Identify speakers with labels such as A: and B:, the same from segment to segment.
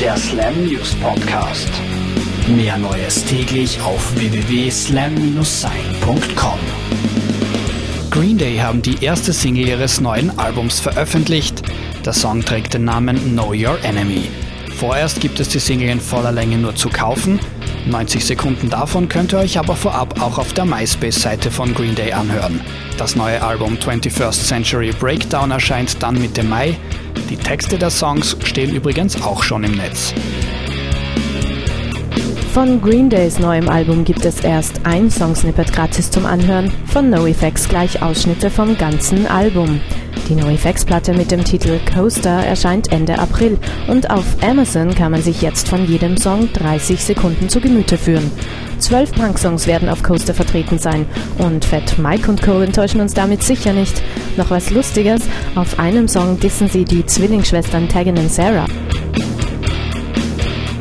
A: Der Slam News Podcast. Mehr Neues täglich auf www.slam-sein.com. Green Day haben die erste Single ihres neuen Albums veröffentlicht. Der Song trägt den Namen Know Your Enemy. Vorerst gibt es die Single in voller Länge nur zu kaufen. 90 Sekunden davon könnt ihr euch aber vorab auch auf der MySpace-Seite von Green Day anhören. Das neue Album 21st Century Breakdown erscheint dann Mitte Mai. Die Texte der Songs stehen übrigens auch schon im Netz.
B: Von Green Days neuem Album gibt es erst ein Songsnippet gratis zum Anhören, von NoFX gleich Ausschnitte vom ganzen Album. Die NoFX-Platte mit dem Titel Coaster erscheint Ende April und auf Amazon kann man sich jetzt von jedem Song 30 Sekunden zu Gemüte führen. Zwölf Punk-Songs werden auf Coaster vertreten sein und Fat Mike und Co. enttäuschen uns damit sicher nicht. Noch was Lustiges, auf einem Song dissen sie die Zwillingsschwestern Tegan und Sarah.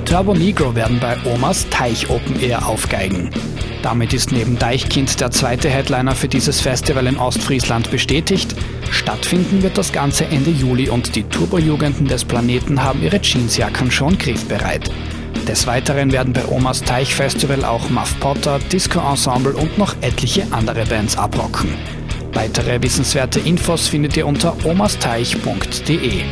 A: Turbo Negro werden bei Omas Teich Open Air aufgeigen. Damit ist neben Deichkind der zweite Headliner für dieses Festival in Ostfriesland bestätigt. Stattfinden wird das Ganze Ende Juli und die Turbojugenden des Planeten haben ihre Jeansjacken schon griffbereit. Des Weiteren werden bei Omas Teich Festival auch Muff Potter, Disco Ensemble und noch etliche andere Bands abrocken. Weitere wissenswerte Infos findet ihr unter omasteich.de.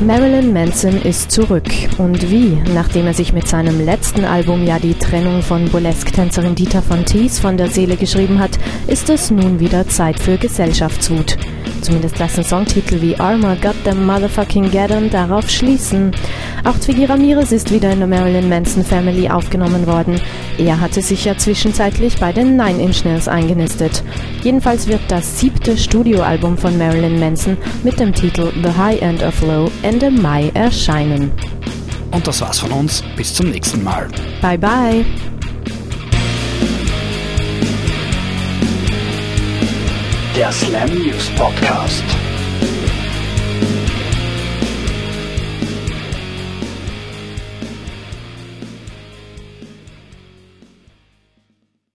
B: Marilyn Manson ist zurück. Und wie? Nachdem er sich mit seinem letzten Album ja die Trennung von Burlesque-Tänzerin Dieter von Thies von der Seele geschrieben hat, ist es nun wieder Zeit für Gesellschaftswut. Zumindest lassen Songtitel wie Armor Got Them Motherfucking 'em darauf schließen. Auch Twiggy Ramirez ist wieder in der Marilyn Manson Family aufgenommen worden. Er hatte sich ja zwischenzeitlich bei den Nine Inch Nails eingenistet. Jedenfalls wird das siebte Studioalbum von Marilyn Manson mit dem Titel The High End of Low Ende Mai erscheinen.
A: Und das war's von uns. Bis zum nächsten Mal.
B: Bye bye.
A: Der Slam News Podcast.